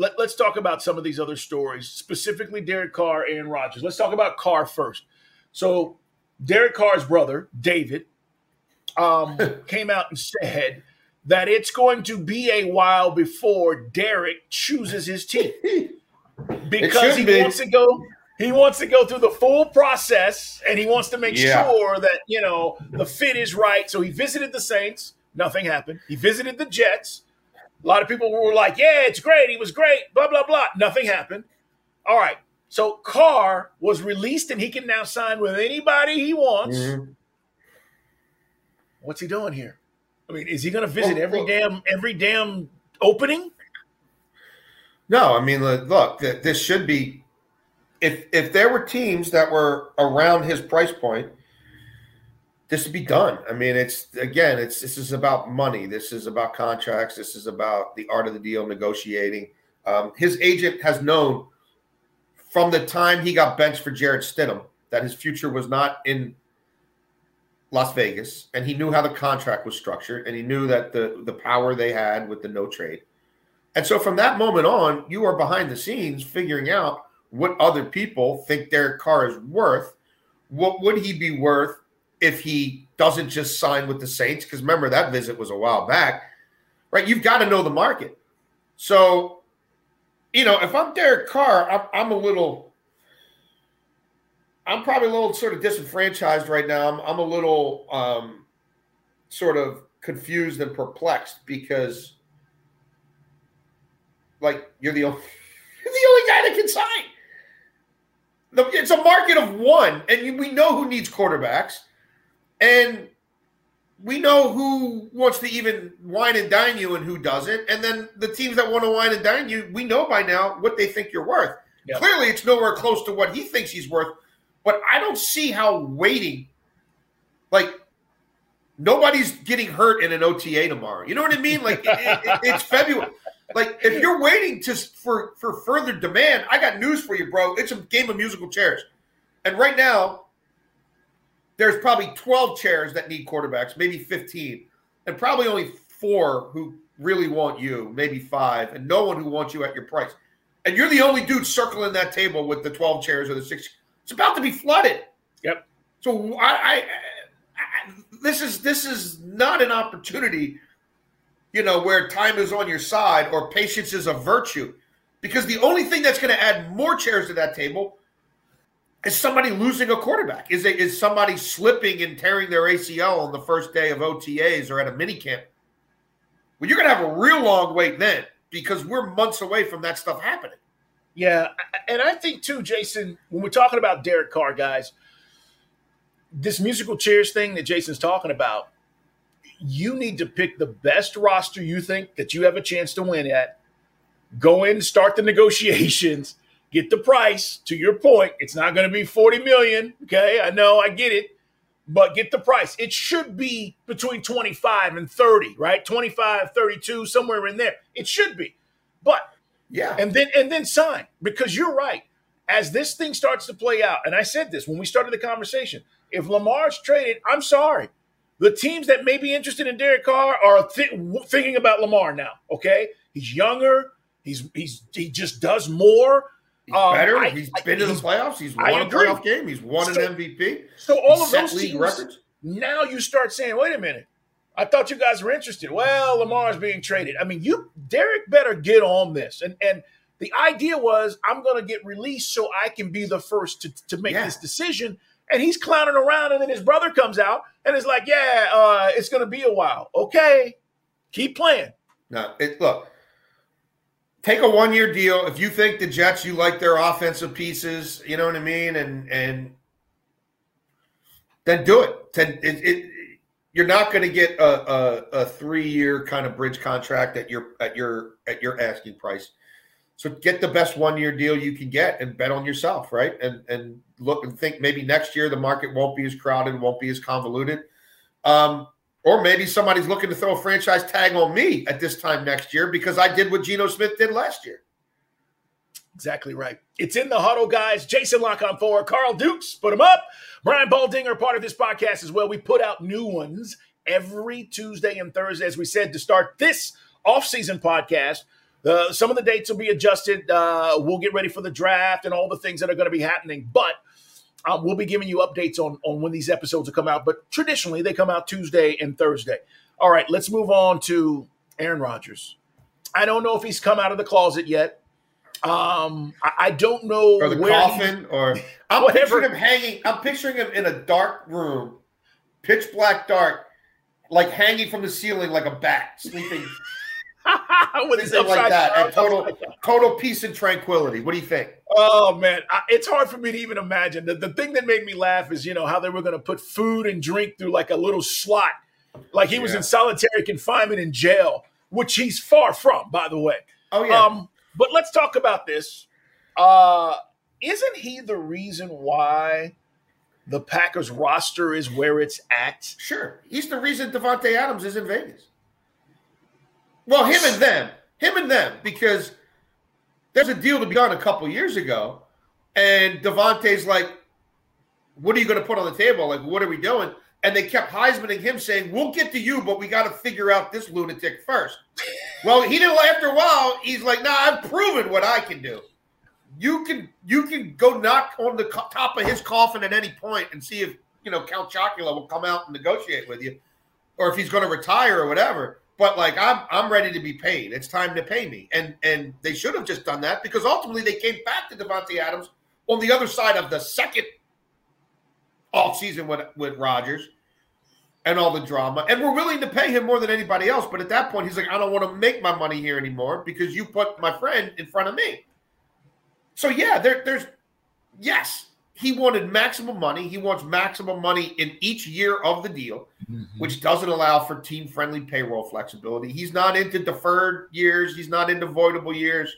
Let, us talk about some of these other stories, specifically Derek Carr, Aaron Rodgers. Let's talk about Carr first. So, Derek Carr's brother, David, um, came out and said that it's going to be a while before Derek chooses his team because he be. wants to go. He wants to go through the full process, and he wants to make yeah. sure that you know the fit is right. So he visited the Saints. Nothing happened. He visited the Jets. A lot of people were like, yeah, it's great. He was great. Blah, blah, blah. Nothing happened. All right. So Carr was released and he can now sign with anybody he wants. Mm-hmm. What's he doing here? I mean, is he going to visit well, every well, damn every damn opening? No, I mean, look, this should be if if there were teams that were around his price point, this would be done. I mean, it's again, it's this is about money. This is about contracts. This is about the art of the deal, negotiating. Um, his agent has known from the time he got benched for Jarrett Stidham that his future was not in Las Vegas, and he knew how the contract was structured, and he knew that the the power they had with the no trade. And so from that moment on, you are behind the scenes figuring out what other people think their car is worth. What would he be worth if he doesn't just sign with the Saints. Because remember, that visit was a while back, right? You've got to know the market. So, you know, if I'm Derek Carr, I'm, I'm a little, I'm probably a little sort of disenfranchised right now. I'm, I'm a little um, sort of confused and perplexed because, like, you're the only, you're the only guy that can sign. It's a market of one, and we know who needs quarterbacks. And we know who wants to even wine and dine you and who doesn't. And then the teams that want to wine and dine you, we know by now what they think you're worth. Clearly, it's nowhere close to what he thinks he's worth. But I don't see how waiting, like, nobody's getting hurt in an OTA tomorrow. You know what I mean? Like, it, it, it's February. Like, if you're waiting to for for further demand, I got news for you, bro. It's a game of musical chairs. And right now, there's probably 12 chairs that need quarterbacks, maybe 15, and probably only four who really want you, maybe five, and no one who wants you at your price. And you're the only dude circling that table with the 12 chairs or the six. It's about to be flooded. Yep. So I, I, I this is this is not an opportunity, you know, where time is on your side or patience is a virtue, because the only thing that's going to add more chairs to that table is somebody losing a quarterback? Is it is somebody slipping and tearing their ACL on the first day of OTAs or at a mini camp? Well, you're going to have a real long wait then because we're months away from that stuff happening. Yeah, and I think too, Jason, when we're talking about Derek Carr, guys, this musical chairs thing that Jason's talking about, you need to pick the best roster you think that you have a chance to win at. Go in, start the negotiations, get the price. To your point, it's not going to be 40 million. Okay. I know, I get it, but get the price. It should be between 25 and 30, right? 25, 32, somewhere in there. It should be. But yeah. And then and then sign because you're right. As this thing starts to play out, and I said this when we started the conversation, if Lamar's traded, I'm sorry. The teams that may be interested in Derek Carr are th- thinking about Lamar now. Okay, he's younger. He's he's he just does more. He's um, better. I, he's I, been to the playoffs. He's won a playoff game. He's won so, an MVP. So all he's of those league teams, records. Now you start saying, "Wait a minute, I thought you guys were interested." Well, Lamar's being traded. I mean, you Derek better get on this. And and the idea was, I'm going to get released so I can be the first to to make yeah. this decision. And he's clowning around, and then his brother comes out and is like, "Yeah, uh, it's going to be a while. Okay, keep playing." No, it, look take a one year deal. If you think the Jets, you like their offensive pieces, you know what I mean, and and then do it. Then it, it you're not going to get a, a, a three year kind of bridge contract at your at your at your asking price. So get the best one year deal you can get and bet on yourself, right? And and look and think maybe next year the market won't be as crowded, won't be as convoluted. Um, or maybe somebody's looking to throw a franchise tag on me at this time next year because I did what Geno Smith did last year. Exactly right. It's in the huddle, guys. Jason La Canfora, Carl Dukes, put them up. Brian Baldinger, part of this podcast as well. We put out new ones every Tuesday and Thursday, as we said, to start this off-season podcast. Uh, some of the dates will be adjusted. Uh, we'll get ready for the draft and all the things that are going to be happening. But um, we'll be giving you updates on, on when these episodes will come out. But traditionally, they come out Tuesday and Thursday. All right, let's move on to Aaron Rodgers. I don't know if he's come out of the closet yet. Um, I, I don't know or the where coffin, or I'm Whatever. picturing him hanging. I'm picturing him in a dark room, pitch black dark, like hanging from the ceiling like a bat, sleeping his something like that, down, total total peace and tranquility. What do you think? Oh man, I, it's hard for me to even imagine. The, the thing that made me laugh is you know how they were going to put food and drink through like a little slot, like he was in solitary confinement in jail, which he's far from, by the way. Oh yeah, Um, but let's talk about this. Uh, isn't he the reason why the Packers roster is where it's at? sure. He's the reason Davante Adams is in Vegas. Well, him and them, him and them, because there's a deal to be done a couple years ago, and Davante's like, "What are you going to put on the table? Like, what are we doing?" And they kept Heismaning him, saying, "We'll get to you, but we got to figure out this lunatic first. well, he didn't. After a while, he's like, "Nah, I've proven what I can do. You can, you can go knock on the co- top of his coffin at any point and see if you know Count Chocula will come out and negotiate with you, or if he's going to retire or whatever." But like I'm, I'm ready to be paid. It's time to pay me, and and they should have just done that because ultimately they came back to Davante Adams on the other side of the second off season with with Rodgers and all the drama, and we're willing to pay him more than anybody else. But at that point, he's like, I don't want to make my money here anymore because you put my friend in front of me. So yeah, there, there's yes, he wanted maximum money. He wants maximum money in each year of the deal, Mm-hmm. which doesn't allow for team friendly payroll flexibility. He's not into deferred years. He's not into voidable years.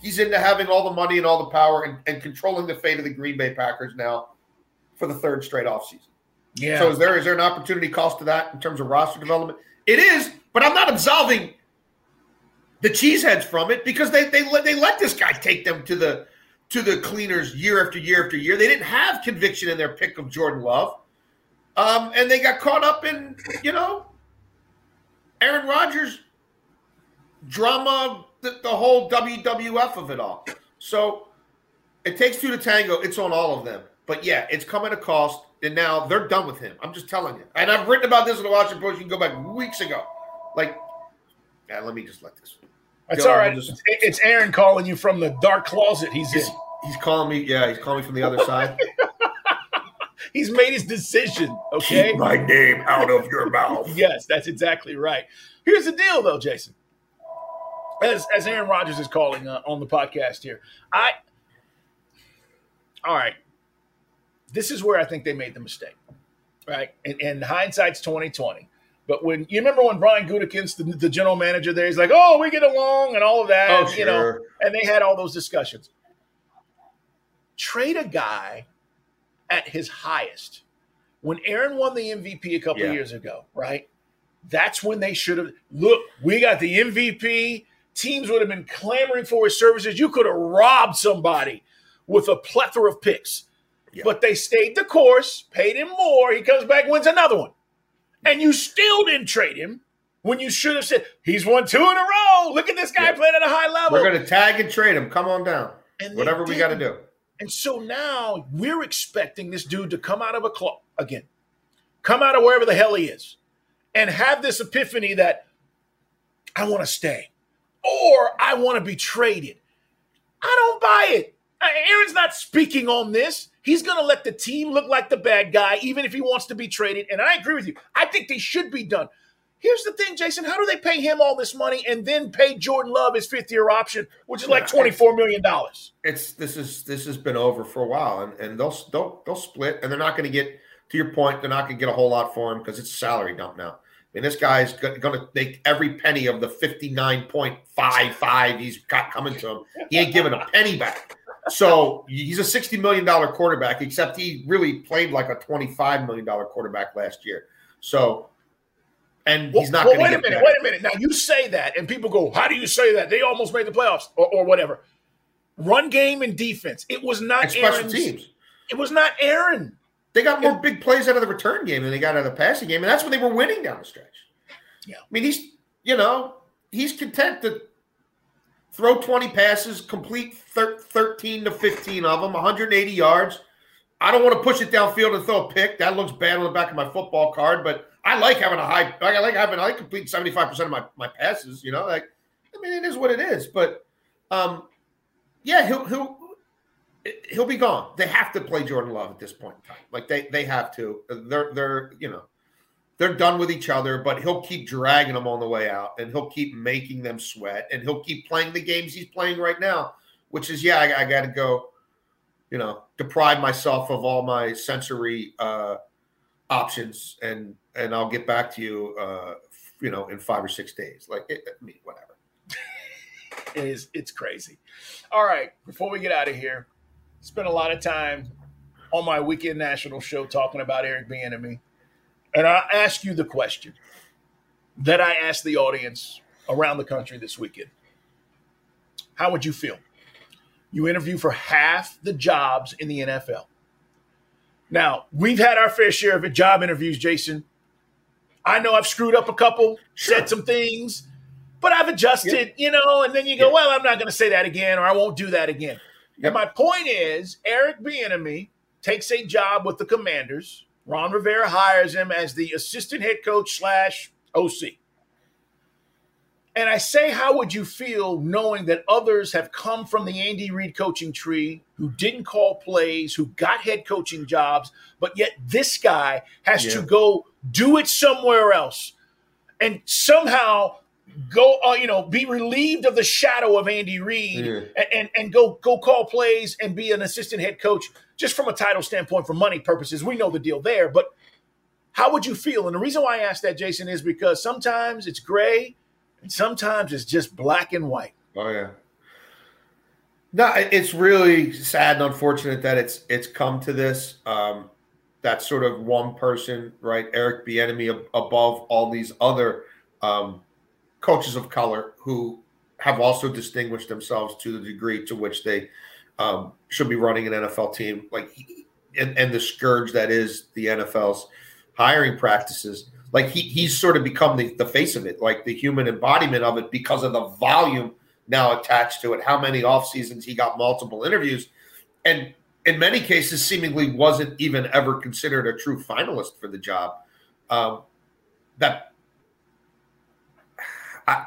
He's into having all the money and all the power and, and controlling the fate of the Green Bay Packers now for the third straight offseason. Yeah. So is there is there an opportunity cost to that in terms of roster development? It is, but I'm not absolving the cheeseheads from it because they they let they let this guy take them to the to the cleaners year after year after year. They didn't have conviction in their pick of Jordan Love, um, and they got caught up in you know Aaron Rodgers drama, the, the whole WWF of it all. So it takes two to tango. It's on all of them. But yeah, it's come at a cost, and now they're done with him. I'm just telling you. And I've written about this in the Washington Post. You can go back weeks ago. Like, yeah, let me just let this. That's Go, all just- It's, it's Aaron calling you from the dark closet he's in. He's, he's calling me. Yeah, he's calling me from the other side. He's made his decision. Okay. Keep my name out of your mouth. Yes, that's exactly right. Here's the deal, though, Jason. As as Aaron Rodgers is calling uh, on the podcast here, I. All right, this is where I think they made the mistake, right? And, and hindsight's twenty twenty. But when you remember when Brian Gutekunst, the, the general manager there, he's like, "Oh, we get along," and all of that, Oh, you know, and they had all those discussions. Trade a guy at his highest. When Aaron won the MVP a couple Yeah. years ago, right? That's when they should have look. We got the MVP. Teams would have been clamoring for his services. You could have robbed somebody with a plethora of picks, Yeah. but they stayed the course, paid him more. He comes back, wins another one, and you still didn't trade him when you should have said he's won two in a row. Look at this guy Yeah. playing at a high level. We're going to tag and trade him. Come on down. And Whatever we got to do. And so now we're expecting this dude to come out of a club again, come out of wherever the hell he is, and have this epiphany that I want to stay or I want to be traded. I don't buy it. Aaron's not speaking on this. He's going to let the team look like the bad guy, even if he wants to be traded. And I agree with you. I think they should be done. Here's the thing, Jason. How do they pay him all this money and then pay Jordan Love his fifth year option, which is like $24 million? It's this is this has been over for a while, and, and they'll they'll they'll split, and they're not going to get to your point, they're not going to get a whole lot for him because it's a salary dump now. I mean, this guy's going to make every penny of the 59.55 he's got coming to him. He ain't giving a penny back. So he's a $60 million quarterback, except he really played like a $25 million quarterback last year. So, and he's not well, going to. Wait a minute. Wait a minute. Now you say that, and people go, "How do you say that? They almost made the playoffs, or, or whatever." Run game and defense. It was not and special teams. It was not Aaron. They got more big plays out of the return game than they got out of the passing game, and that's when they were winning down the stretch. Yeah. I mean, he's you know he's content to throw 20 passes, complete thir- 13 to 15 of them, 180 yards. I don't want to push it downfield and throw a pick. That looks bad on the back of my football card, but I like having a high. I like having. I like complete 75 percent of my my passes. You know, like I mean, it is what it is. But um, yeah, he'll he'll he'll be gone. They have to play Jordan Love at this point in time. Like they they have to. They're they're you know they're done with each other, but he'll keep dragging them on the way out, and he'll keep making them sweat, and he'll keep playing the games he's playing right now, which is yeah, I, I got to go, you know, deprive myself of all my sensory uh, options, and and I'll get back to you, uh, you know, in five or six days. Like, it, I mean, whatever. it is it's crazy. All right, before we get out of here, spent a lot of time on my weekend national show talking about Eric Bieniemy. And me. And I ask you the question that I asked the audience around the country this weekend. How would you feel? You interview for half the jobs in the NFL. Now, we've had our fair share of job interviews, Jason. I know I've screwed up a couple, sure. said some things, but I've adjusted, you know, and then you go, well, I'm not going to say that again, or I won't do that again. And my point is, Eric Bieniemy takes a job with the Commanders. Ron Rivera hires him as the assistant head coach slash OC. And I say, how would you feel knowing that others have come from the Andy Reid coaching tree who didn't call plays, who got head coaching jobs, but yet this guy has yeah. to go do it somewhere else and somehow go, uh, you know, be relieved of the shadow of Andy Reid yeah. and, and, and go go call plays and be an assistant head coach just from a title standpoint for money purposes. We know the deal there, but how would you feel? And the reason why I ask that, Jason, is because sometimes it's gray sometimes it's just black and white. Oh yeah. No, it's really sad and unfortunate that it's it's come to this. Um, that sort of one person, right? Eric Bieniemy above all these other um, coaches of color who have also distinguished themselves to the degree to which they um, should be running an NFL team. Like, and, and the scourge that is the NFL's hiring practices. Like he he's sort of become the, the face of it, like the human embodiment of it because of the volume now attached to it. How many off seasons he got multiple interviews, and in many cases, seemingly wasn't even ever considered a true finalist for the job. Um, that I,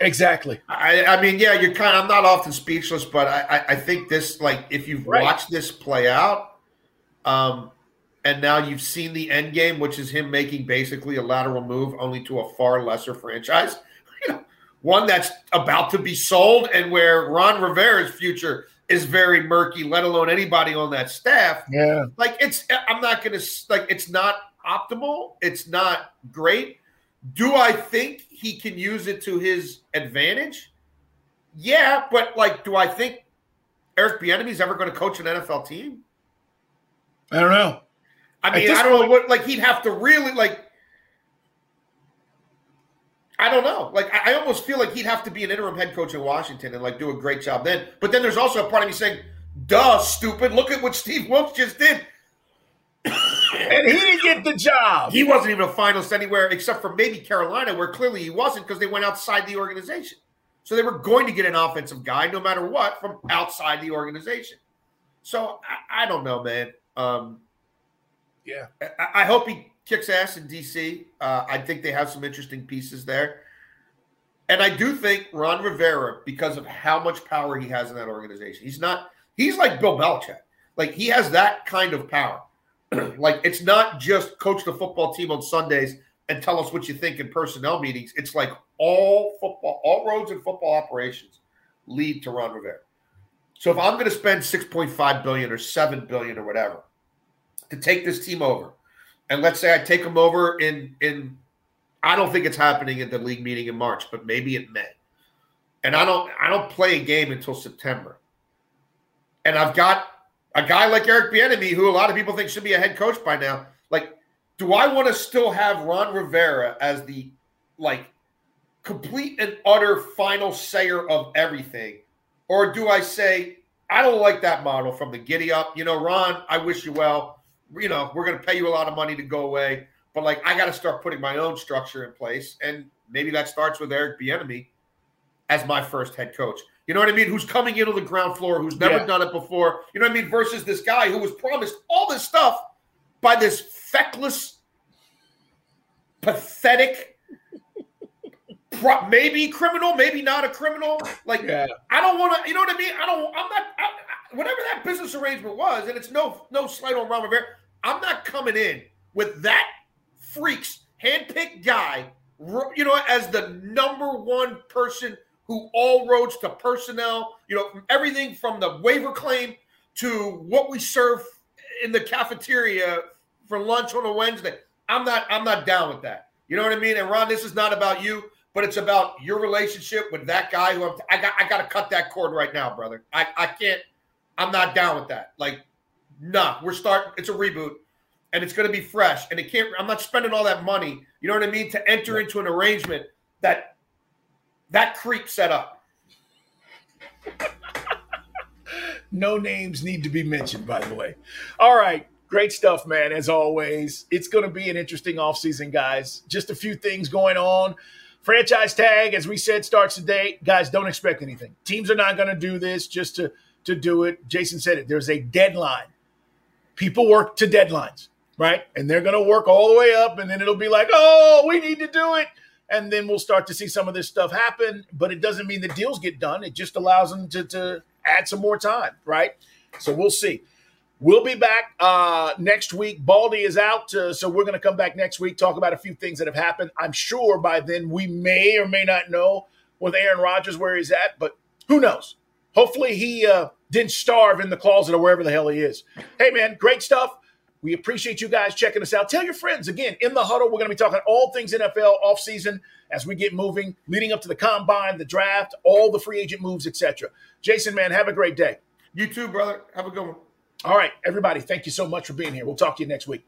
exactly. I, I mean, yeah, you're kind. Of, I'm not often speechless, but I, I, I think this, like, if you've right. watched this play out, um, and now you've seen the end game, which is him making basically a lateral move, only to a far lesser franchise, one that's about to be sold, and where Ron Rivera's future is very murky, let alone anybody on that staff. Yeah, like it's. I'm not gonna like. It's not optimal. It's not great. Do I think he can use it to his advantage? Yeah, but like, do I think Eric Bieniemy is ever going to coach an NFL team? I don't know. I mean, I don't point, know what. Like, he'd have to really like. I don't know. Like, I, I almost feel like he'd have to be an interim head coach in Washington and like do a great job then. But then there's also a part of me saying, "Duh, stupid! Look at what Steve Wilks just did and he didn't get the job. He wasn't even a finalist anywhere except for maybe Carolina, where clearly he wasn't because they went outside the organization. So they were going to get an offensive guy no matter what from outside the organization. So I, I don't know, man. Um, yeah. I, I, hope he kicks ass in DC. Uh, I think they have some interesting pieces there. And I do think Ron Rivera, because of how much power he has in that organization, he's not, he's like Bill Belichick. Like he has that kind of power. like it's not just coach the football team on Sundays and tell us what you think in personnel meetings. It's like all football, all roads and football operations lead to Ron Rivera. So if I'm going to spend 6.5 billion or 7 billion or whatever to take this team over, and let's say I take them over in in I don't think it's happening at the league meeting in March, but maybe it May. And I don't I don't play a game until September. And I've got a guy like Eric Bieniemy, who a lot of people think should be a head coach by now. Like, do I want to still have Ron Rivera as the like complete and utter final sayer of everything? Or do I say, I don't like that model from the giddy up? You know, Ron, I wish you well. You know, we're going to pay you a lot of money to go away, but like, I got to start putting my own structure in place. And maybe that starts with Eric Bieniemy as my first head coach. You know what I mean? Who's coming into the ground floor, who's never yeah. done it before. You know what I mean? Versus this guy who was promised all this stuff by this feckless, pathetic, pro- maybe criminal, maybe not a criminal. Like, yeah. I don't want to, you know what I mean? I don't, I'm not, I, I, whatever that business arrangement was, and it's no, no slight on Ron Rivera, I'm not coming in with that freak's handpicked guy, you know, as the number one person who all roads to personnel, you know, everything from the waiver claim to what we serve in the cafeteria for lunch on a Wednesday. I'm not I'm not down with that. You know what I mean? And Ron, this is not about you, but it's about your relationship with that guy who I'm, I got I got to cut that cord right now, brother. I I can't I'm not down with that. Like nah, we're starting it's a reboot and it's going to be fresh and it can't I'm not spending all that money, you know what I mean, to enter into an arrangement that that creep set up. no names need to be mentioned, by the way. All right. Great stuff, man, as always. It's going to be an interesting offseason, guys. Just a few things going on. Franchise tag, as we said, starts today. Guys, don't expect anything. Teams are not going to do this just to, to do it. Jason said it. There's a deadline. People work to deadlines, right? And they're going to work all the way up, and then it'll be like, oh, we need to do it and then we'll start to see some of this stuff happen. But it doesn't mean the deals get done. It just allows them to, to add some more time, right? So we'll see. We'll be back uh, next week. Baldy is out, uh, so we're going to come back next week, talk about a few things that have happened. I'm sure by then we may or may not know with Aaron Rodgers where he's at, but who knows? Hopefully he uh, didn't starve in the closet or wherever the hell he is. Hey, man, great stuff. We appreciate you guys checking us out. Tell your friends again in the huddle. We're going to be talking all things NFL offseason as we get moving, leading up to the combine, the draft, all the free agent moves, etc. Jason, man, have a great day. You too, brother. Have a good one. All right, everybody, thank you so much for being here. We'll talk to you next week.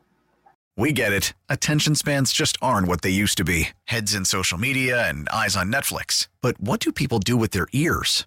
We get it. Attention spans just aren't what they used to be heads in social media and eyes on Netflix. But what do people do with their ears?